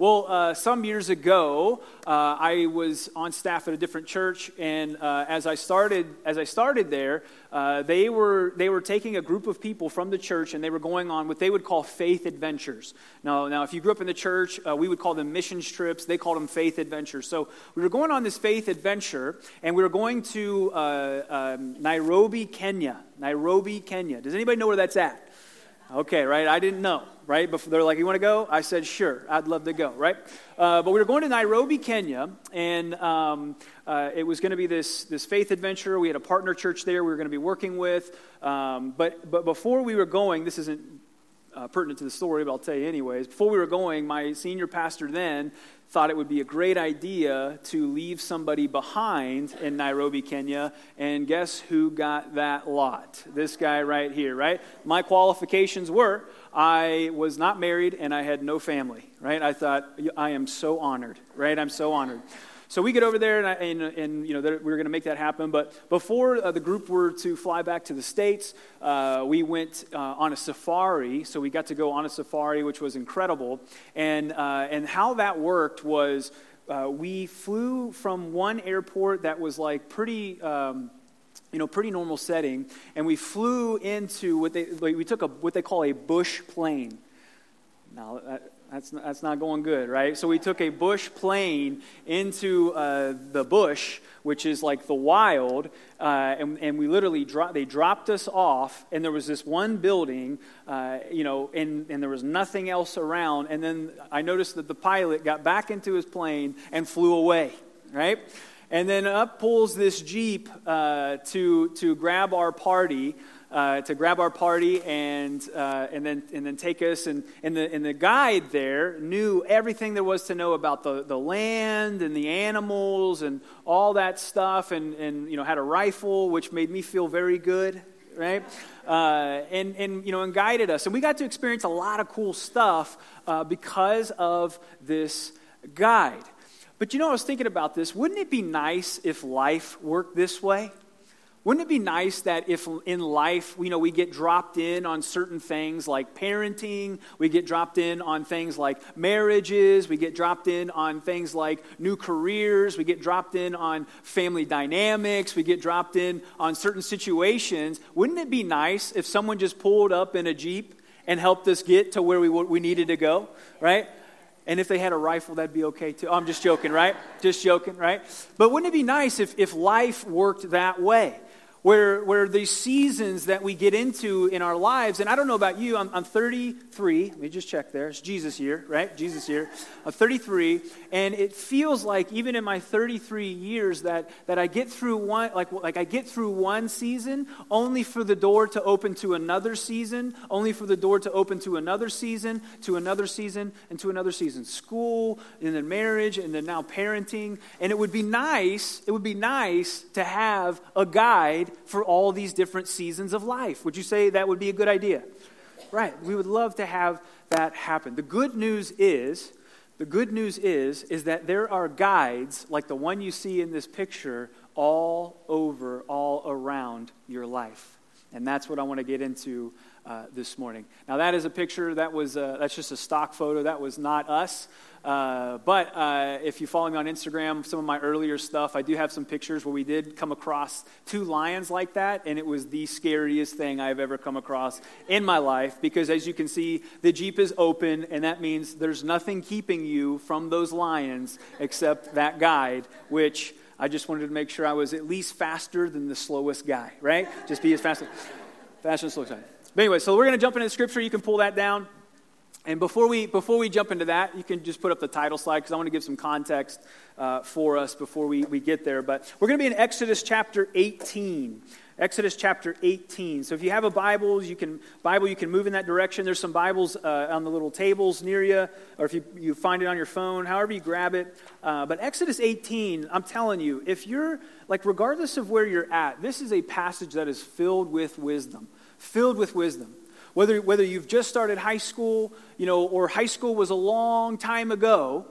Well, uh, some years ago, uh, I was on staff at a different church, and uh, as I started, as I started there, uh, they were they were taking a group of people from the church, and they were going on what they would call faith adventures. Now, now, if you grew up in the church, uh, we would call them mission trips. They called them faith adventures. So we were going on this faith adventure, and we were going to uh, um, Nairobi, Kenya. Nairobi, Kenya. Does anybody know where that's at? Okay, right? I didn't know, right? Before they're like, "You want to go?" I said, "Sure, I'd love to go." Right? Uh, but we were going to Nairobi, Kenya, and um, uh, it was going to be this this faith adventure. We had a partner church there. We were going to be working with. Um, but but before we were going, this isn't uh, pertinent to the story, but I'll tell you anyways. Before we were going, my senior pastor then thought it would be a great idea to leave somebody behind in Nairobi, Kenya. And guess who got that lot? This guy right here, right? My qualifications were I was not married and I had no family, right? I thought, I am so honored, right? I'm so honored. So we get over there, and, I, and, and you know we were going to make that happen. But before uh, the group were to fly back to the states, uh, we went uh, on a safari. So we got to go on a safari, which was incredible. And uh, and how that worked was uh, we flew from one airport that was like pretty. Um, you know, pretty normal setting, and we flew into what they we took a what they call a bush plane. Now, that, that's that's not going good, right? So we took a bush plane into uh, the bush, which is like the wild, uh, and, and, we literally dropped, they dropped us off, and there was this one building, uh, you know, and, and there was nothing else around. And then I noticed that the pilot got back into his plane and flew away, right? And then up pulls this Jeep uh, to, to grab our party uh, to grab our party and, uh, and, then, and then take us. And, and, the, and the guide there knew everything there was to know about the, the land and the animals and all that stuff, and, and you know, had a rifle, which made me feel very good, right? Uh, and, and, you know, and guided us. And we got to experience a lot of cool stuff uh, because of this guide. But you know, I was thinking about this. Wouldn't it be nice if life worked this way? Wouldn't it be nice that if in life, you know, we get dropped in on certain things like parenting, we get dropped in on things like marriages, we get dropped in on things like new careers, we get dropped in on family dynamics, we get dropped in on certain situations. Wouldn't it be nice if someone just pulled up in a Jeep and helped us get to where we, we needed to go, right? And if they had a rifle, that'd be okay too. Oh, I'm just joking, right? Just joking, right? But wouldn't it be nice if, if life worked that way? Where, where these seasons that we get into in our lives, and I don't know about you, I'm, I'm 33. Let me just check there. It's Jesus year, right? Jesus year. I'm 33, and it feels like even in my 33 years that, that I get through one, like, like I get through one season only for the door to open to another season, only for the door to open to another season, to another season, and to another season. School, and then marriage, and then now parenting. And it would be nice, it would be nice to have a guide for all these different seasons of life. Would you say that would be a good idea? Right. We would love to have that happen. The good news is, the good news is, is that there are guides like the one you see in this picture all over, all around your life. And that's what I want to get into uh, this morning. Now, that is a picture that was, uh, that's just a stock photo. That was not us. Uh, but uh, if you follow me on Instagram, some of my earlier stuff, I do have some pictures where we did come across two lions like that, and it was the scariest thing I've ever come across in my life because, as you can see, the Jeep is open, and that means there's nothing keeping you from those lions except that guide, which I just wanted to make sure I was at least faster than the slowest guy, right? Just be as fast as, fast as slowest guy. But anyway, so we're going to jump into scripture. You can pull that down. And before we, before we jump into that, you can just put up the title slide because I want to give some context uh, for us before we, we get there. But we're going to be in Exodus chapter 18. Exodus chapter 18. So if you have a Bible, you can Bible, you can move in that direction. There's some Bibles uh, on the little tables near you, or if you, you find it on your phone, however you grab it. Uh, but Exodus 18, I'm telling you, if you're like, regardless of where you're at, this is a passage that is filled with wisdom, filled with wisdom. Whether, whether you've just started high school, you know, or high school was a long time ago,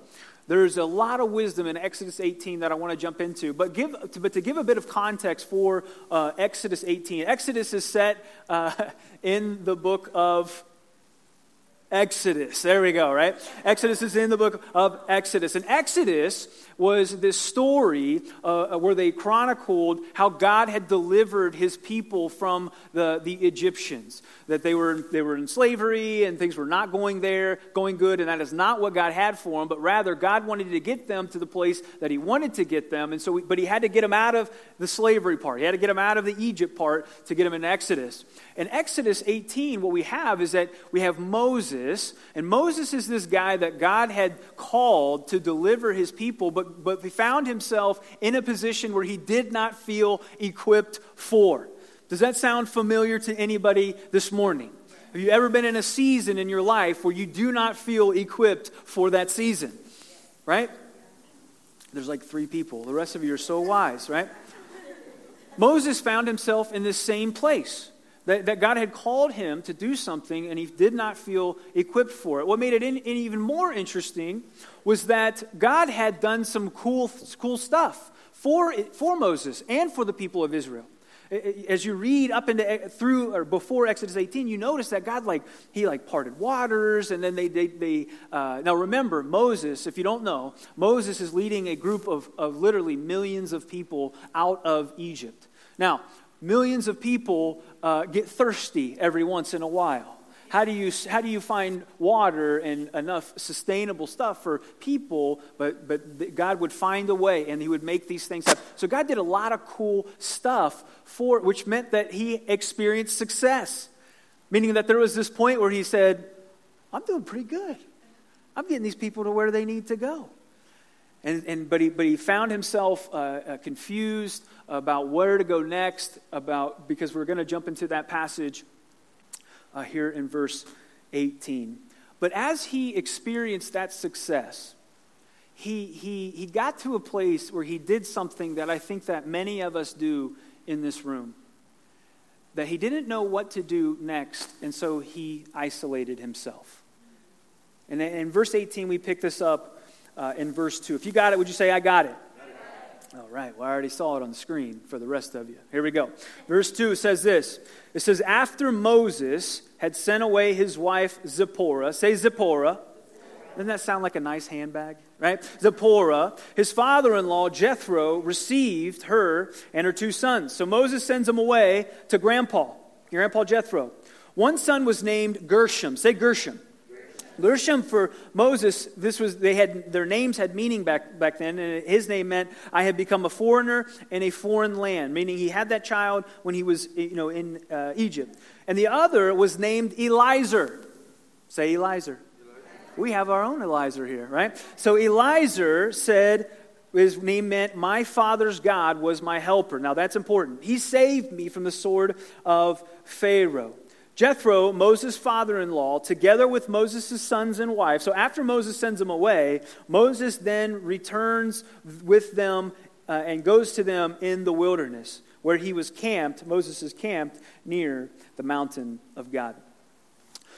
there's a lot of wisdom in Exodus 18 that I want to jump into. But, give, but to give a bit of context for uh, Exodus 18, Exodus is set uh, in the book of Exodus. There we go, right? Exodus is in the book of Exodus. And Exodus was this story uh, where they chronicled how God had delivered his people from the, the Egyptians. That they were, they were in slavery and things were not going there, going good, and that is not what God had for them, but rather God wanted to get them to the place that he wanted to get them. And so, we, but he had to get them out of the slavery part. He had to get them out of the Egypt part to get them in Exodus. In Exodus 18, what we have is that we have Moses, and Moses is this guy that God had called to deliver his people, but but, he found himself in a position where he did not feel equipped for. Does that sound familiar to anybody this morning? Have you ever been in a season in your life where you do not feel equipped for that season? Right? There's like three people. The rest of you are so wise, right? Moses found himself in this same place. That, that, God had called him to do something and he did not feel equipped for it. What made it in, in even more interesting was that God had done some cool, cool stuff for, for Moses and for the people of Israel. As you read up into through or before Exodus 18, you notice that God like he like parted waters, and then they they, they uh, now remember Moses. If you don't know, Moses is leading a group of of literally millions of people out of Egypt. Now, millions of people uh, get thirsty every once in a while. How do, you, how do you find water and enough sustainable stuff for people? But, but God would find a way and He would make these things happen. So God did a lot of cool stuff for which meant that He experienced success. Meaning that there was this point where He said, I'm doing pretty good. I'm getting these people to where they need to go. And, and, but, he, but he found himself uh, uh, confused about where to go next, about, because we're going to jump into that passage uh, here in verse 18. But as he experienced that success, he, he, he got to a place where he did something that I think that many of us do in this room. That he didn't know what to do next, and so he isolated himself. And in verse 18, we pick this up uh, in verse 2. If you got it, would you say, I got it? All right, well, I already saw it on the screen for the rest of you. Here we go. Verse 2 says this It says, After Moses had sent away his wife Zipporah, say Zipporah. Doesn't that sound like a nice handbag? Right? Zipporah, his father in law Jethro, received her and her two sons. So Moses sends them away to grandpa, grandpa Jethro. One son was named Gershom. Say Gershom. Gershom for Moses, this was they had their names had meaning back back then, and his name meant I have become a foreigner in a foreign land, meaning he had that child when he was you know in uh, Egypt. And the other was named Eliezer. Say Eliezer. We have our own Eliezer here, right? So Eliezer said, his name meant my father's God was my helper. Now that's important. He saved me from the sword of Pharaoh. Jethro, Moses' father in law, together with Moses' sons and wife. So after Moses sends them away, Moses then returns with them uh, and goes to them in the wilderness, where he was camped. Moses is camped near the mountain of God.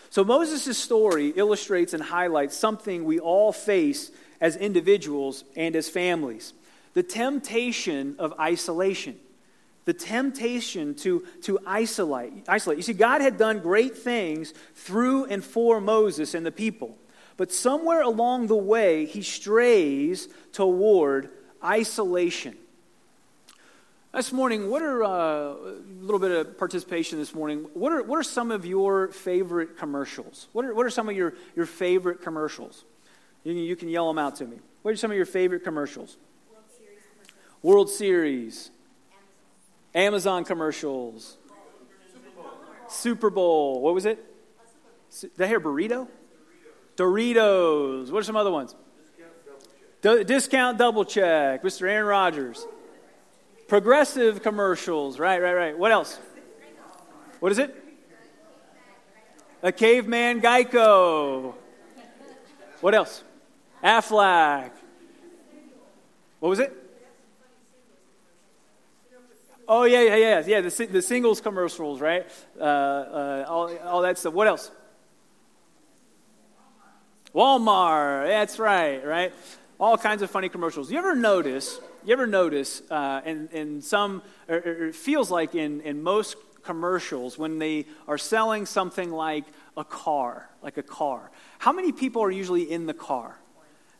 So Moses' story illustrates and highlights something we all face as individuals and as families the temptation of isolation the temptation to, to isolate, isolate. You see, God had done great things through and for Moses and the people. But somewhere along the way, he strays toward isolation. This morning, what are uh, a little bit of participation this morning? What are, what are some of your favorite commercials? What are, what are some of your, your favorite commercials? You can, you can yell them out to me. What are some of your favorite commercials? World Series. World Series. Amazon commercials. Super Bowl. What was it? Did I hear burrito? Doritos. What are some other ones? Discount double check. Mr. Aaron Rodgers. Progressive commercials. Right, right, right. What else? What is it? A caveman Geico. What else? Aflac. What was it? Oh, yeah, yeah, yeah. Yeah, the, the singles commercials, right? Uh, uh, all, all that stuff. What else? Walmart. That's right, right? All kinds of funny commercials. You ever notice, you ever notice, uh, in, in some, or, or it feels like in, in most commercials, when they are selling something like a car, like a car. How many people are usually in the car?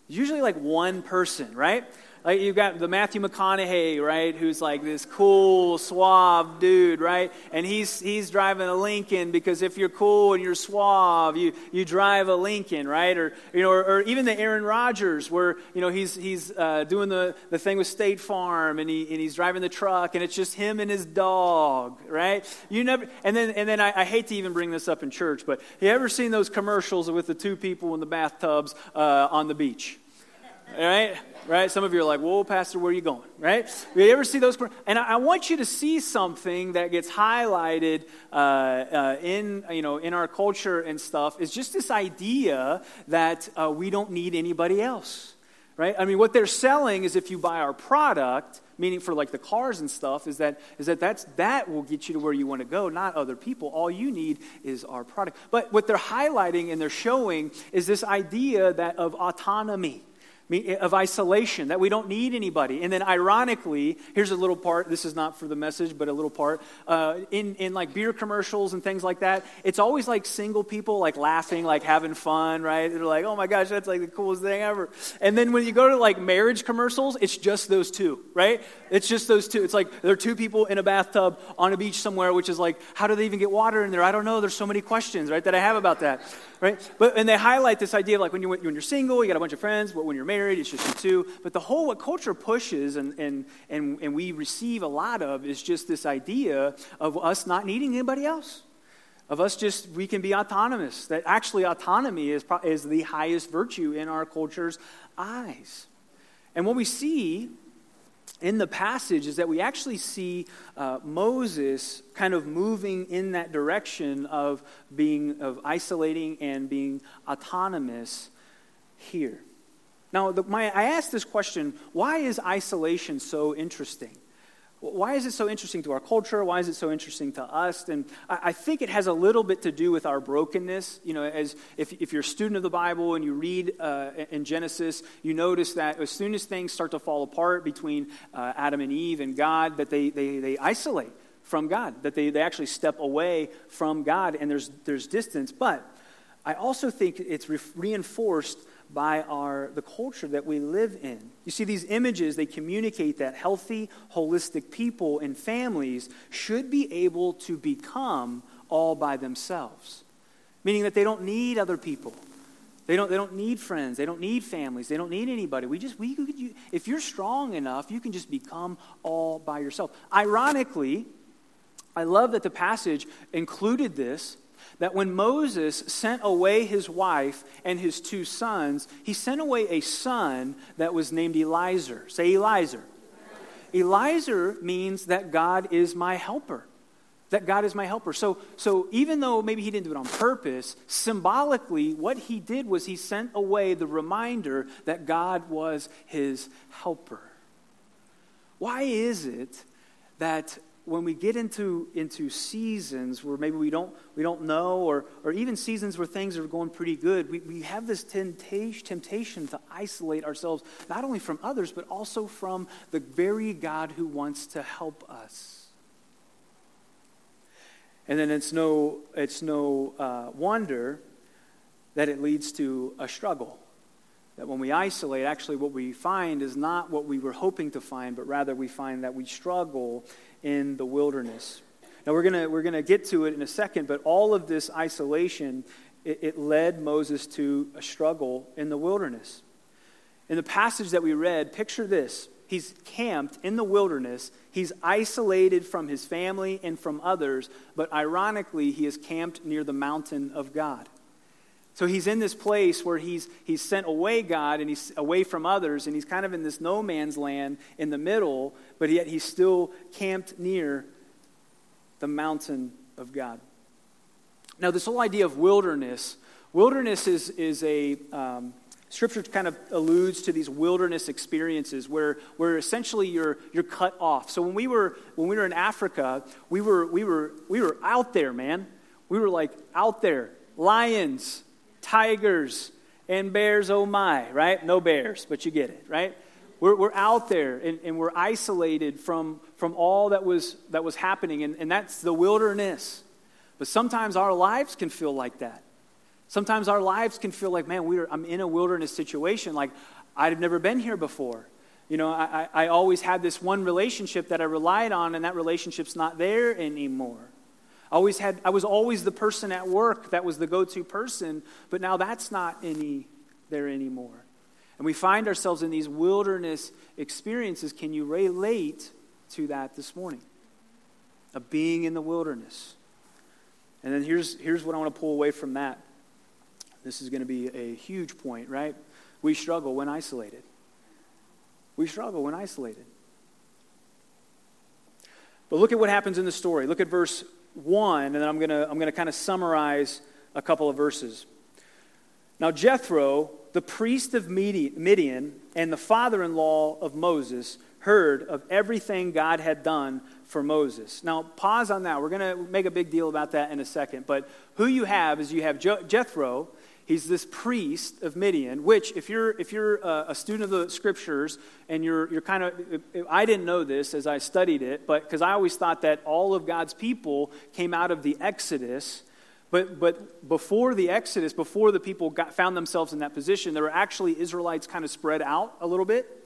Usually like one person, right? Like you've got the Matthew McConaughey, right, who's like this cool, suave dude, right? And he's he's driving a Lincoln because if you're cool and you're suave, you, you drive a Lincoln, right? Or you know, or, or even the Aaron Rodgers, where you know he's he's uh, doing the, the thing with State Farm and he and he's driving the truck and it's just him and his dog, right? You never and then and then I, I hate to even bring this up in church, but you ever seen those commercials with the two people in the bathtubs uh, on the beach? Right? Right? Some of you are like, whoa, Pastor, where are you going? Right? You ever see those? And I, want you to see something that gets highlighted uh, uh, in, you know, in our culture and stuff is just this idea that uh, we don't need anybody else. Right? I mean, what they're selling is if you buy our product, meaning for like the cars and stuff, is that is that that's, that will get you to where you want to go, not other people. All you need is our product. But what they're highlighting and they're showing is this idea that of autonomy of isolation, that we don't need anybody. And then, ironically, here's a little part. This is not for the message, but a little part. Uh, in, in like beer commercials and things like that, it's always like single people like laughing, like having fun, right? They're like, oh my gosh, that's like the coolest thing ever. And then when you go to like marriage commercials, it's just those two, right? It's just those two. It's like there are two people in a bathtub on a beach somewhere, which is like, how do they even get water in there? I don't know. There's so many questions, right, that I have about that right? But, and they highlight this idea of like when, you, when you're single, you got a bunch of friends, but when you're married, it's just you two. But the whole, what culture pushes and, and, and, and we receive a lot of is just this idea of us not needing anybody else. Of us just, we can be autonomous. That actually autonomy is, is the highest virtue in our culture's eyes. And what we see in the passage is that we actually see uh, Moses kind of moving in that direction of being of isolating and being autonomous here. Now, the, my, I asked this question: Why is isolation so interesting? Why is it so interesting to our culture? Why is it so interesting to us? And I think it has a little bit to do with our brokenness. You know, as if, if you're a student of the Bible and you read uh, in Genesis, you notice that as soon as things start to fall apart between uh, Adam and Eve and God, that they, they, they isolate from God, that they, they actually step away from God, and there's, there's distance. But I also think it's re- reinforced by our, the culture that we live in. You see, these images, they communicate that healthy, holistic people and families should be able to become all by themselves, meaning that they don't need other people. They don't, they don't need friends. They don't need families. They don't need anybody. We just, we, you, if you're strong enough, you can just become all by yourself. Ironically, I love that the passage included this that when Moses sent away his wife and his two sons, he sent away a son that was named Eliezer. Say Eliezer. Eliezer means that God is my helper. That God is my helper. So, so even though maybe he didn't do it on purpose, symbolically, what he did was he sent away the reminder that God was his helper. Why is it that when we get into, into seasons where maybe we don't, we don't know, or, or even seasons where things are going pretty good, we, we have this temptation, temptation to isolate ourselves, not only from others, but also from the very God who wants to help us. And then it's no, it's no uh, wonder that it leads to a struggle. That when we isolate, actually what we find is not what we were hoping to find, but rather we find that we struggle in the wilderness. Now, we're going we're gonna get to it in a second, but all of this isolation, it, it led Moses to a struggle in the wilderness. In the passage that we read, picture this. He's camped in the wilderness. He's isolated from his family and from others, but ironically, he is camped near the mountain of God. So he's in this place where he's, he's sent away God and he's away from others, and he's kind of in this no man's land in the middle, but yet he's still camped near the mountain of God. Now, this whole idea of wilderness, wilderness is, is a, um, scripture kind of alludes to these wilderness experiences where, where essentially you're, you're cut off. So when we were, when we were in Africa, we were, we, were, we were out there, man. We were like out there, lions, tigers and bears, oh my, right? No bears, but you get it, right? We're, we're out there and, and we're isolated from, from all that was, that was happening, and, and that's the wilderness. But sometimes our lives can feel like that. Sometimes our lives can feel like, man, we're, I'm in a wilderness situation. Like, I've never been here before. You know, I, I always had this one relationship that I relied on, and that relationship's not there anymore. I, always had, I was always the person at work that was the go to person, but now that's not any, there anymore. And we find ourselves in these wilderness experiences. Can you relate to that this morning? Of being in the wilderness. And then here's, here's what I want to pull away from that. This is going to be a huge point, right? We struggle when isolated. We struggle when isolated. But look at what happens in the story. Look at verse 1, and then I'm going to I'm going to kind of summarize a couple of verses. Now, Jethro, the priest of Midian and the father in law of Moses, heard of everything God had done for Moses. Now, pause on that. We're going to make a big deal about that in a second. But who you have is you have Jethro, He's this priest of Midian, which, if you're, if you're uh, a student of the scriptures and you're, you're kind of, I didn't know this as I studied it, but because I always thought that all of God's people came out of the Exodus. But, but before the Exodus, before the people got, found themselves in that position, there were actually Israelites kind of spread out a little bit.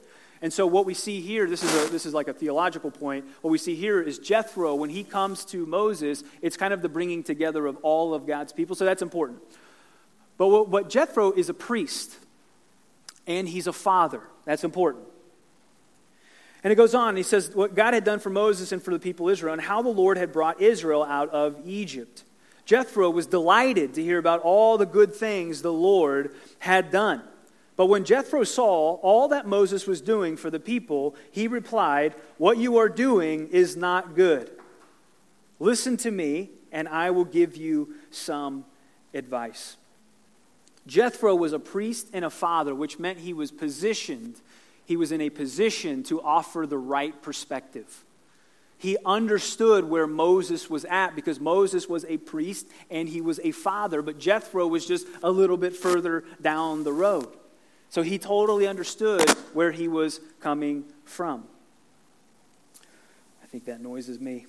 And so, what we see here, this is, a, this is like a theological point. What we see here is Jethro, when he comes to Moses, it's kind of the bringing together of all of God's people. So, that's important. But what, what Jethro is a priest, and he's a father. That's important. And it goes on, he says what God had done for Moses and for the people of Israel, and how the Lord had brought Israel out of Egypt. Jethro was delighted to hear about all the good things the Lord had done. But when Jethro saw all that Moses was doing for the people, he replied, What you are doing is not good. Listen to me, and I will give you some advice. Jethro was a priest and a father, which meant he was positioned, he was in a position to offer the right perspective. He understood where Moses was at because Moses was a priest and he was a father, but Jethro was just a little bit further down the road. So he totally understood where he was coming from. I think that noise is me.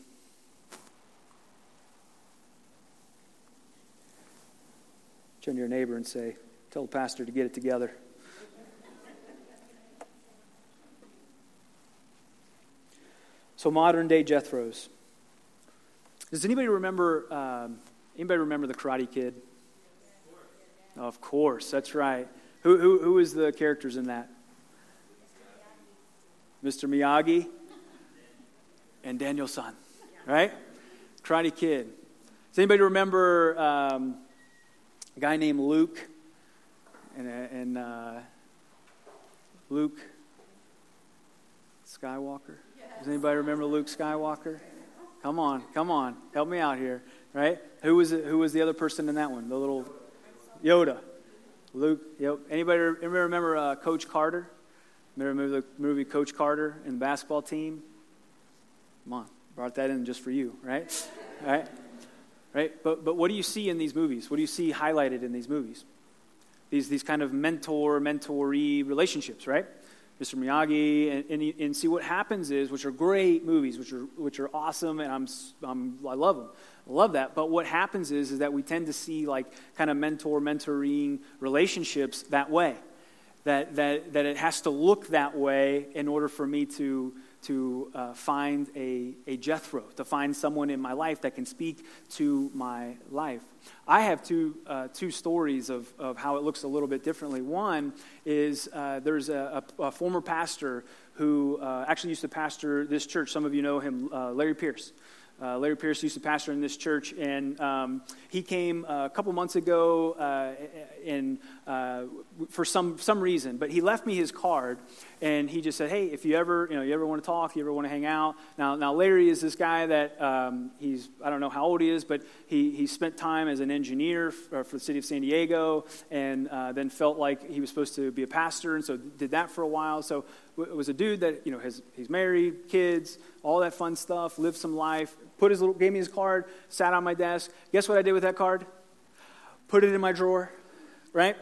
Turn to your neighbor and say, Tell the pastor to get it together. So, modern day Jethros. Does anybody remember? Um, anybody remember the Karate Kid? Of course, that's right. Who, who, who is the characters in that? Mr. Miyagi and Daniel-san, right? Karate Kid. Does anybody remember um, a guy named Luke, and, and uh, Luke Skywalker. Does anybody remember Luke Skywalker? Come on, come on, help me out here, right? Who was it, who was the other person in that one? The little Yoda, Luke. Yep. Anybody anybody remember uh, Coach Carter? Remember the movie Coach Carter and the basketball team? Come on, brought that in just for you, right? right? Right? But, but what do you see in these movies? What do you see highlighted in these movies? These, these kind of mentor mentoree relationships, right? Mr. Miyagi, and, and, and, see what happens is, which are great movies, which are, which are awesome, and I'm, I'm, I love them. I love that. But what happens is, is that we tend to see like kind of mentor mentoring relationships that way. That, that, that it has to look that way in order for me to, to uh, find a, a Jethro, to find someone in my life that can speak to my life. I have two, uh, two stories of, of how it looks a little bit differently. One is uh, there's a, a, a, former pastor who uh, actually used to pastor this church. Some of you know him, uh, Larry Pierce. Uh, Larry Pierce used to pastor in this church, and um, he came uh, a couple months ago uh, in, uh, for some, some reason. But he left me his card, and he just said, "Hey, if you ever, you know, you ever want to talk, you ever want to hang out." Now, now Larry is this guy that um, he's I don't know how old he is, but he he spent time as an engineer for, uh, for the city of San Diego, and uh, then felt like he was supposed to be a pastor, and so did that for a while. So it was a dude that you know has he's married, kids, all that fun stuff, lived some life, put his little, gave me his card, sat on my desk. Guess what I did with that card? Put it in my drawer, right?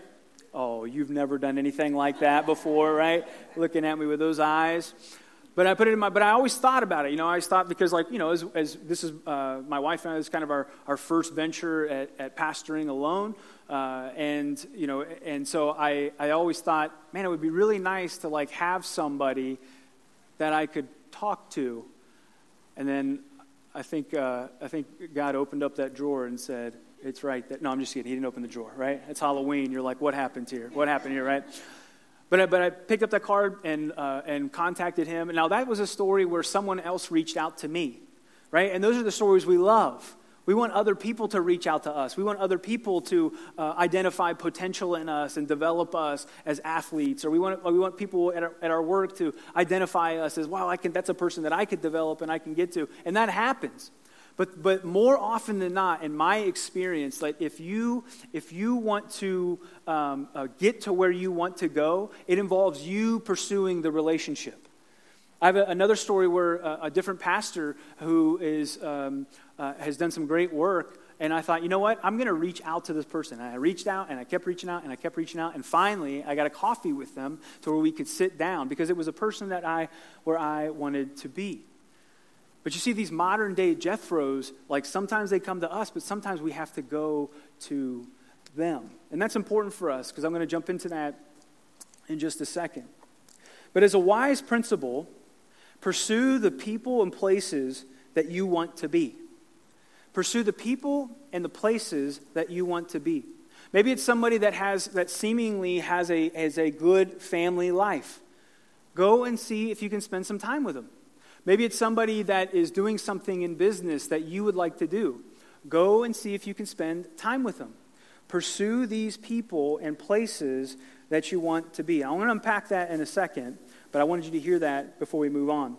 Oh, you've never done anything like that before, right? Looking at me with those eyes. But I put it in my, but I always thought about it. You know, I thought because, like, you know, as, as this is uh, my wife and I, this is kind of our, our first venture at, at pastoring alone. Uh, and, you know, and so I, I always thought, man, it would be really nice to, like, have somebody that I could talk to. And then I think, uh, I think God opened up that drawer and said, it's right. That, no, I'm just kidding. He didn't open the drawer, right? It's Halloween. You're like, what happened here? What happened here, right? But I, but I picked up that card and, uh, and contacted him. Now, that was a story where someone else reached out to me, right? And those are the stories we love. We want other people to reach out to us. We want other people to uh, identify potential in us and develop us as athletes. Or we want, we want people at our, at our work to identify us as, wow, I can, that's a person that I could develop and I can get to. And that happens. But, but more often than not, in my experience, like if you, if you want to um, uh, get to where you want to go, it involves you pursuing the relationship. I have a, another story where a, a, different pastor who is, um, uh, has done some great work, and I thought, you know what? I'm going to reach out to this person. And I reached out, and I kept reaching out, and I kept reaching out, and finally, I got a coffee with them to where we could sit down because it was a person that I, where I wanted to be. But you see, these modern day Jethros, like sometimes they come to us, but sometimes we have to go to them. And that's important for us because I'm going to jump into that in just a second. But as a wise principle, pursue the people and places that you want to be. Pursue the people and the places that you want to be. Maybe it's somebody that has that seemingly has a, has a good family life. Go and see if you can spend some time with them. Maybe it's somebody that is doing something in business that you would like to do. Go and see if you can spend time with them. Pursue these people and places that you want to be. I'm going to unpack that in a second, but I wanted you to hear that before we move on.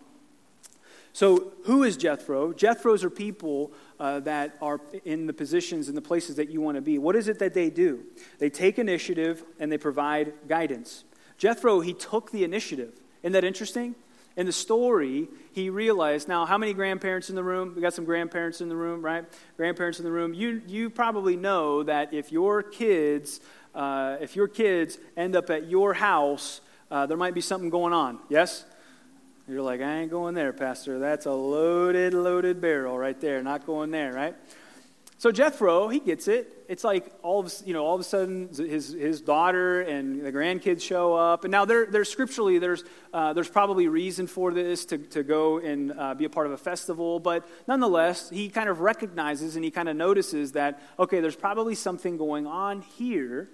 So, who is Jethro? Jethros are people uh, that are in the positions and the places that you want to be. What is it that they do? They take initiative and they provide guidance. Jethro, he took the initiative. Isn't that interesting? in the story, he realized now, how many grandparents in the room? We got some grandparents in the room, right? Grandparents in the room. You, you probably know that if your kids, uh, if your kids end up at your house, uh, there might be something going on. Yes? You're like, I ain't going there, Pastor. That's a loaded, loaded barrel right there. Not going there, right? So Jethro, he gets it. It's like all of you know, all of a sudden his his daughter and the grandkids show up, and now there there's scripturally there's uh, there's probably reason for this to to go and uh, be a part of a festival, but nonetheless he kind of recognizes and he kind of notices that okay, there's probably something going on here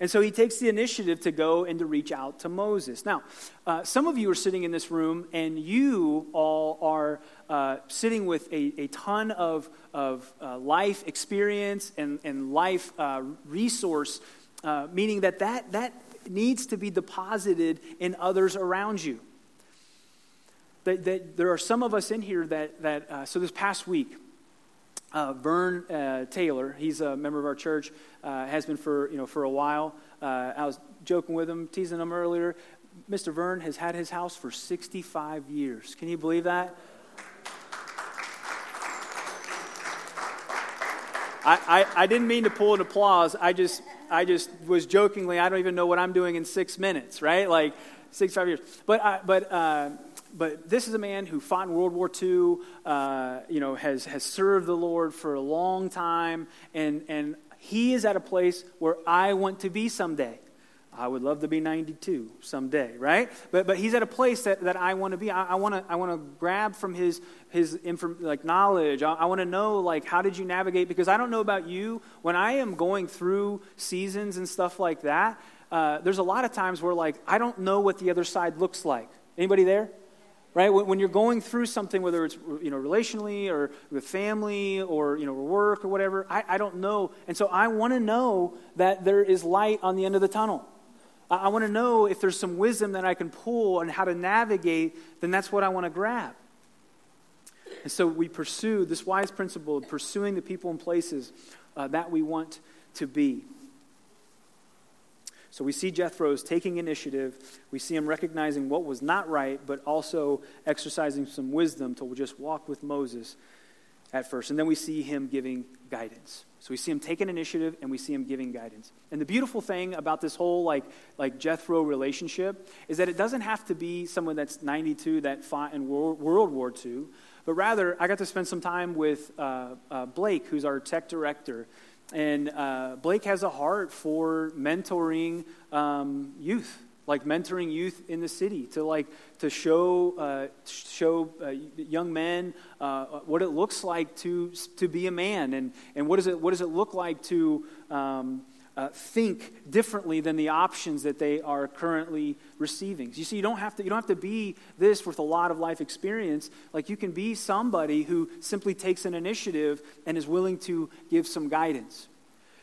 and so he takes the initiative to go and to reach out to Moses. Now, uh, some of you are sitting in this room, and you all are uh, sitting with a, a ton of, of uh, life experience and, and life uh, resource, uh, meaning that, that that needs to be deposited in others around you. That, that there are some of us in here that, that uh, so this past week, uh, Vern uh, Taylor, he's a member of our church, uh, has been for, you know, for a while. Uh, I was joking with him, teasing him earlier. Mr. Vern has had his house for 65 years. Can you believe that? I, I, I, didn't mean to pull an applause. I just, I just was jokingly, I don't even know what I'm doing in six minutes, right? Like, six, five years. But, I, but uh, but this is a man who fought in World War II, uh, you know, has, has served the Lord for a long time, and, and he is at a place where I want to be someday. I would love to be 92 someday, right? But, but he's at a place that, that I want to be. I, I want to I wanna grab from his, his inform, like knowledge. I, I want to know, like, how did you navigate? Because I don't know about you. When I am going through seasons and stuff like that, uh, there's a lot of times where, like, I don't know what the other side looks like. Anybody there? Right? When you're going through something, whether it's you know relationally or with family or you know work or whatever, I, I don't know, and so I want to know that there is light on the end of the tunnel. I, I want to know if there's some wisdom that I can pull on how to navigate. Then that's what I want to grab. And so we pursue this wise principle of pursuing the people and places uh, that we want to be. So we see Jethro's taking initiative. We see him recognizing what was not right, but also exercising some wisdom to just walk with Moses at first. And then we see him giving guidance. So we see him taking initiative and we see him giving guidance. And the beautiful thing about this whole like, like Jethro relationship is that it doesn't have to be someone that's 92 that fought in World, War II, but rather I got to spend some time with uh, uh, Blake, who's our tech director. And uh, Blake has a heart for mentoring um, youth like mentoring youth in the city to like to show uh, show uh, young men uh, what it looks like to to be a man and and what does it what does it look like to um, uh, think differently than the options that they are currently receiving. You see, you don't have to you don't have to be this with a lot of life experience. Like you can be somebody who simply takes an initiative and is willing to give some guidance.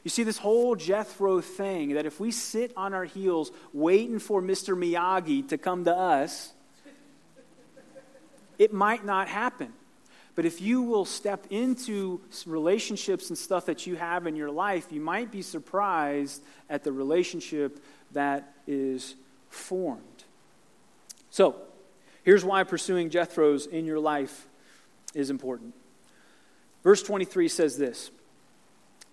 You see, this whole Jethro thing that if we sit on our heels waiting for Mr. Miyagi to come to us, it might not happen. But if you will step into relationships and stuff that you have in your life, you might be surprised at the relationship that is formed. So, here's why pursuing Jethro's in your life is important. Verse 23 says this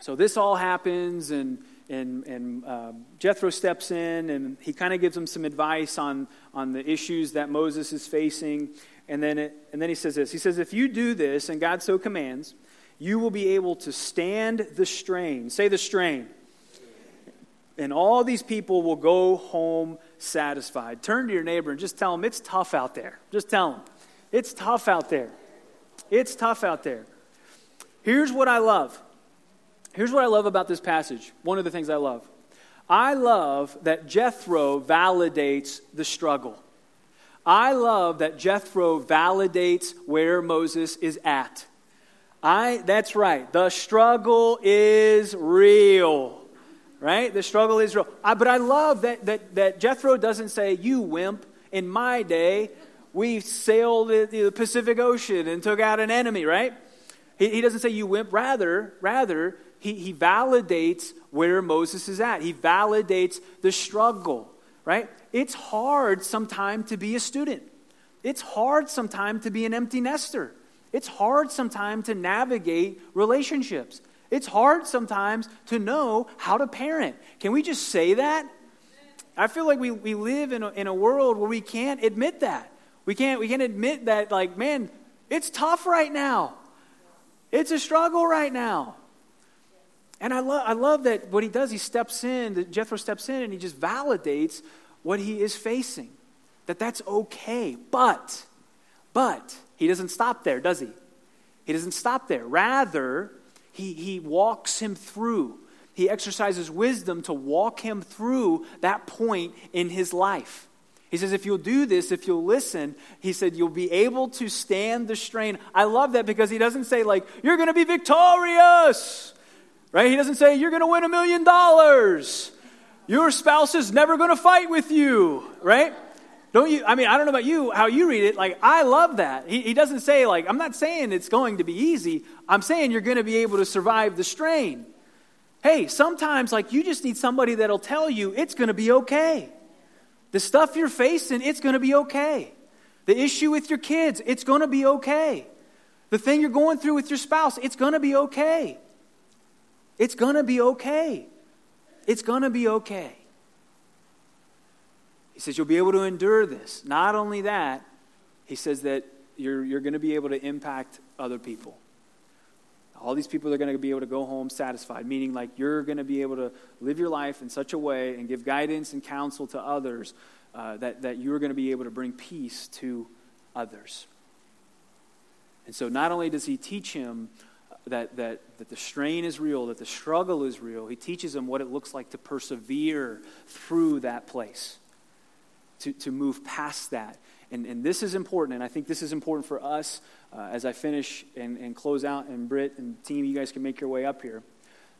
so this all happens, and, and, and uh, Jethro steps in, and he kind of gives him some advice on, on the issues that Moses is facing. And then, it, and then he says this He says, If you do this, and God so commands, you will be able to stand the strain. Say the strain. And all these people will go home satisfied. Turn to your neighbor and just tell them it's tough out there. Just tell them it's tough out there. It's tough out there. Here's what I love Here's what I love about this passage. One of the things I love. I love that Jethro validates the struggle. I love that Jethro validates where Moses is at. I that's right. The struggle is real. Right? The struggle is real. I, but I love that, that, that Jethro doesn't say, You wimp, in my day, we sailed the Pacific Ocean and took out an enemy, right? He, he doesn't say, You wimp. Rather, rather, he, he validates where Moses is at. He validates the struggle, right? It's hard sometimes to be a student. It's hard sometimes to be an empty nester. It's hard sometimes to navigate relationships. It's hard sometimes to know how to parent. Can we just say that? I feel like we, we live in a, in a world where we can't admit that. We can't, we can't admit that, like, man, it's tough right now. It's a struggle right now. And I, lo- I love that what he does, he steps in, Jethro steps in and he just validates what he is facing. That that's okay. But, but, he doesn't stop there, does he? He doesn't stop there. Rather, he, he walks him through. He exercises wisdom to walk him through that point in his life. He says, if you'll do this, if you'll listen, he said, you'll be able to stand the strain. I love that because he doesn't say, like, you're going to be victorious right? He doesn't say, You're going to win a million dollars. Your spouse is never going to fight with you, right? Don't you? I mean, I don't know about you, how you read it. Like, I love that. He, he doesn't say, like, I'm not saying it's going to be easy. I'm saying you're going to be able to survive the strain. Hey, sometimes, like, you just need somebody that'll tell you it's going to be okay. The stuff you're facing, it's going to be okay. The issue with your kids, it's going to be okay. The thing you're going through with your spouse, it's going to be okay. It's going to be okay. It's going to be okay. He says, You'll be able to endure this. Not only that, he says that you're, you're going to be able to impact other people. All these people are going to be able to go home satisfied, meaning like you're going to be able to live your life in such a way and give guidance and counsel to others uh, that, that you're going to be able to bring peace to others. And so not only does he teach him that, that, that the strain is real, that the struggle is real. He teaches them what it looks like to persevere through that place, to, to move past that. And, and this is important, and I think this is important for us uh, as I finish and, and close out. And Britt and team, you guys can make your way up here.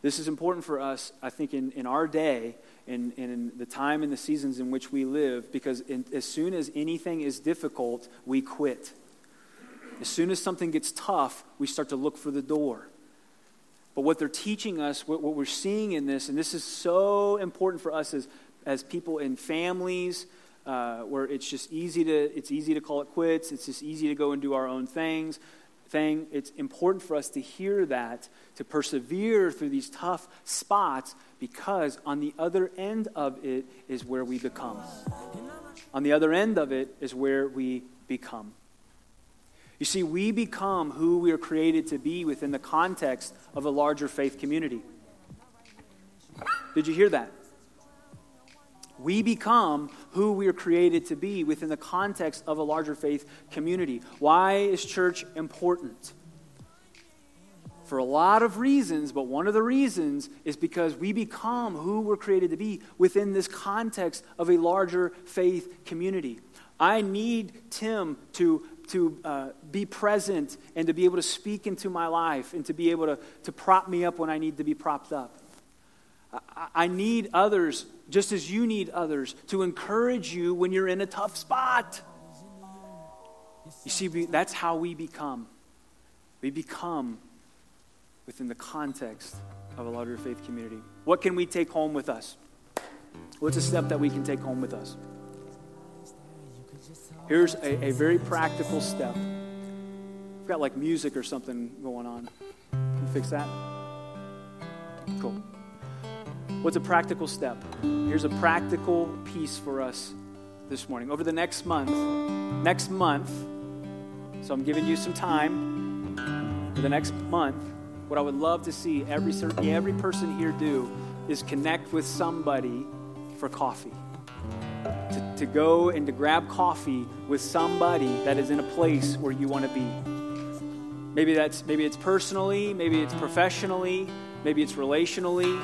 This is important for us, I think, in, in our day and in, in, the time and the seasons in which we live, because in, as soon as anything is difficult, we quit. As soon as something gets tough, we start to look for the door. But what they're teaching us, what, what we're seeing in this, and this is so important for us as, as people in families, uh, where it's just easy to it's easy to call it quits. It's just easy to go and do our own things. thing, it's important for us to hear that, to persevere through these tough spots, because on the other end of it is where we become. On the other end of it is where we become. You see, we become who we are created to be within the context of a larger faith community. Did you hear that? We become who we are created to be within the context of a larger faith community. Why is church important? For a lot of reasons, but one of the reasons is because we become who we're created to be within this context of a larger faith community. I need Tim to, to uh, be present and to be able to speak into my life and to be able to, to prop me up when I need to be propped up. I, I need others just as you need others, to encourage you when you're in a tough spot. You see, that's how we become. We become within the context of a larger faith community. What can we take home with us? What's a step that we can take home with us? Here's a, a very practical step. We've got like music or something going on. Can you fix that? Cool. What's a practical step? Here's a practical piece for us this morning. Over the next month, next month, so I'm giving you some time for the next month. What I would love to see every every person here do is connect with somebody for coffee. To, to go and to grab coffee with somebody that is in a place where you want to be. Maybe that's maybe it's personally, maybe it's professionally, maybe it's relationally,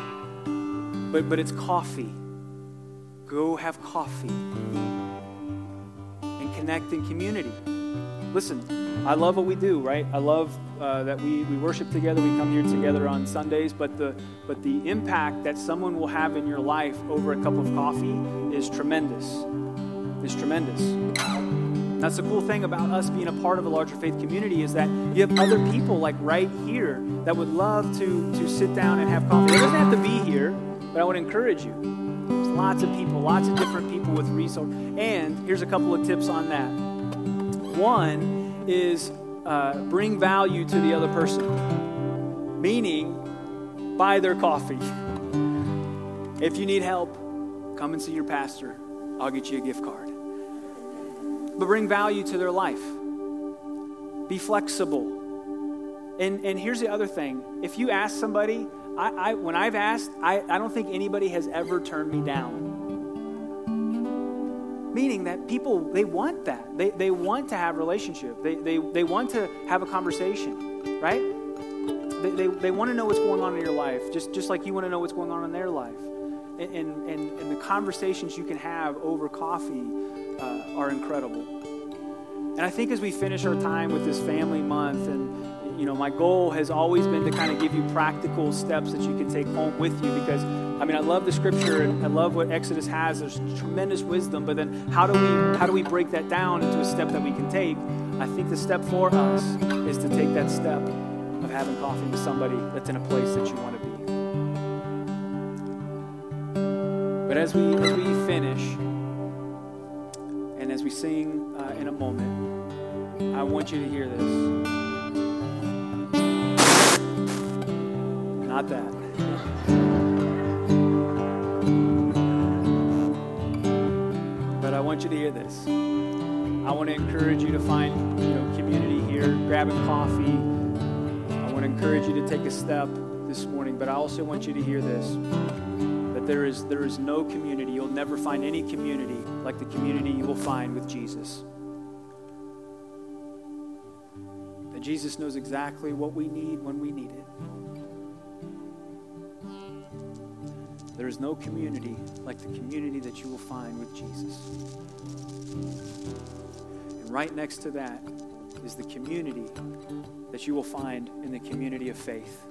but, but it's coffee. Go have coffee and connect in community. Listen, I love what we do, right? I love uh, that we, we worship together, we come here together on Sundays, but the, but the impact that someone will have in your life over a cup of coffee is tremendous. Is tremendous. That's the cool thing about us being a part of a larger faith community is that you have other people like right here that would love to, to sit down and have coffee. It doesn't have to be here. But I would encourage you. There's lots of people, lots of different people with resources. And here's a couple of tips on that. One is uh, bring value to the other person, meaning buy their coffee. If you need help, come and see your pastor. I'll get you a gift card. But bring value to their life. Be flexible. And, and here's the other thing if you ask somebody, I, I, when I've asked, I, I don't think anybody has ever turned me down. Meaning that people, they want that. They, they want to have a relationship. They, they, they want to have a conversation, right? They, they, they want to know what's going on in your life, just, just like you want to know what's going on in their life. And, and, and the conversations you can have over coffee uh, are incredible. And I think as we finish our time with this family month and you know, my goal has always been to kind of give you practical steps that you can take home with you because, I mean, I love the scripture and I love what Exodus has. There's tremendous wisdom, but then how do we how do we break that down into a step that we can take? I think the step for us is to take that step of having coffee with somebody that's in a place that you want to be. But as we as we finish as we sing uh, in a moment, I want you to hear this. Not that. But I want you to hear this. I want to encourage you to find you know, community here, grabbing coffee. I want to encourage you to take a step this morning, but I also want you to hear this there is, there is no community, you'll never find any community like the community you will find with Jesus. That Jesus knows exactly what we need when we need it. There is no community like the community that you will find with Jesus. And right next to that is the community that you will find in the community of faith.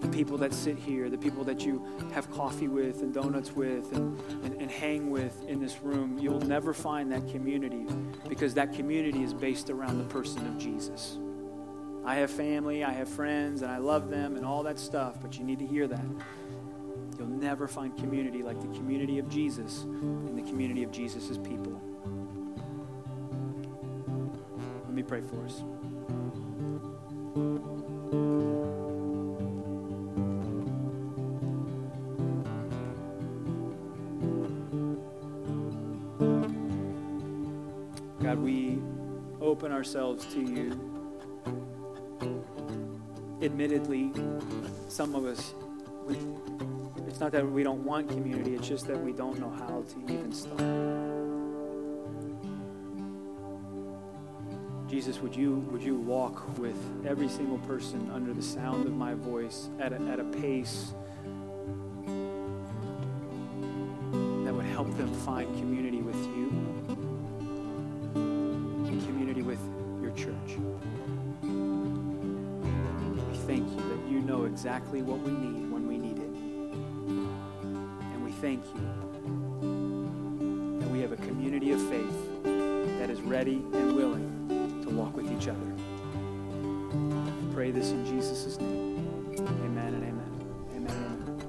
The people that sit here, the people that you have coffee with and donuts with and, and, and hang with in this room, you'll never find that community because that community is based around the person of Jesus. I have family, I have friends, and I love them and all that stuff, but you need to hear that. You'll never find community like the community of Jesus and the community of Jesus' people. Let me pray for us. Open ourselves to you. Admittedly, some of us, we, it's not that we don't want community, it's just that we don't know how to even start. Jesus, would you, would you walk with every single person under the sound of my voice at a, at a pace that would help them find community exactly what we need when we need it. And we thank you that we have a community of faith that is ready and willing to walk with each other. pray this in Jesus' name.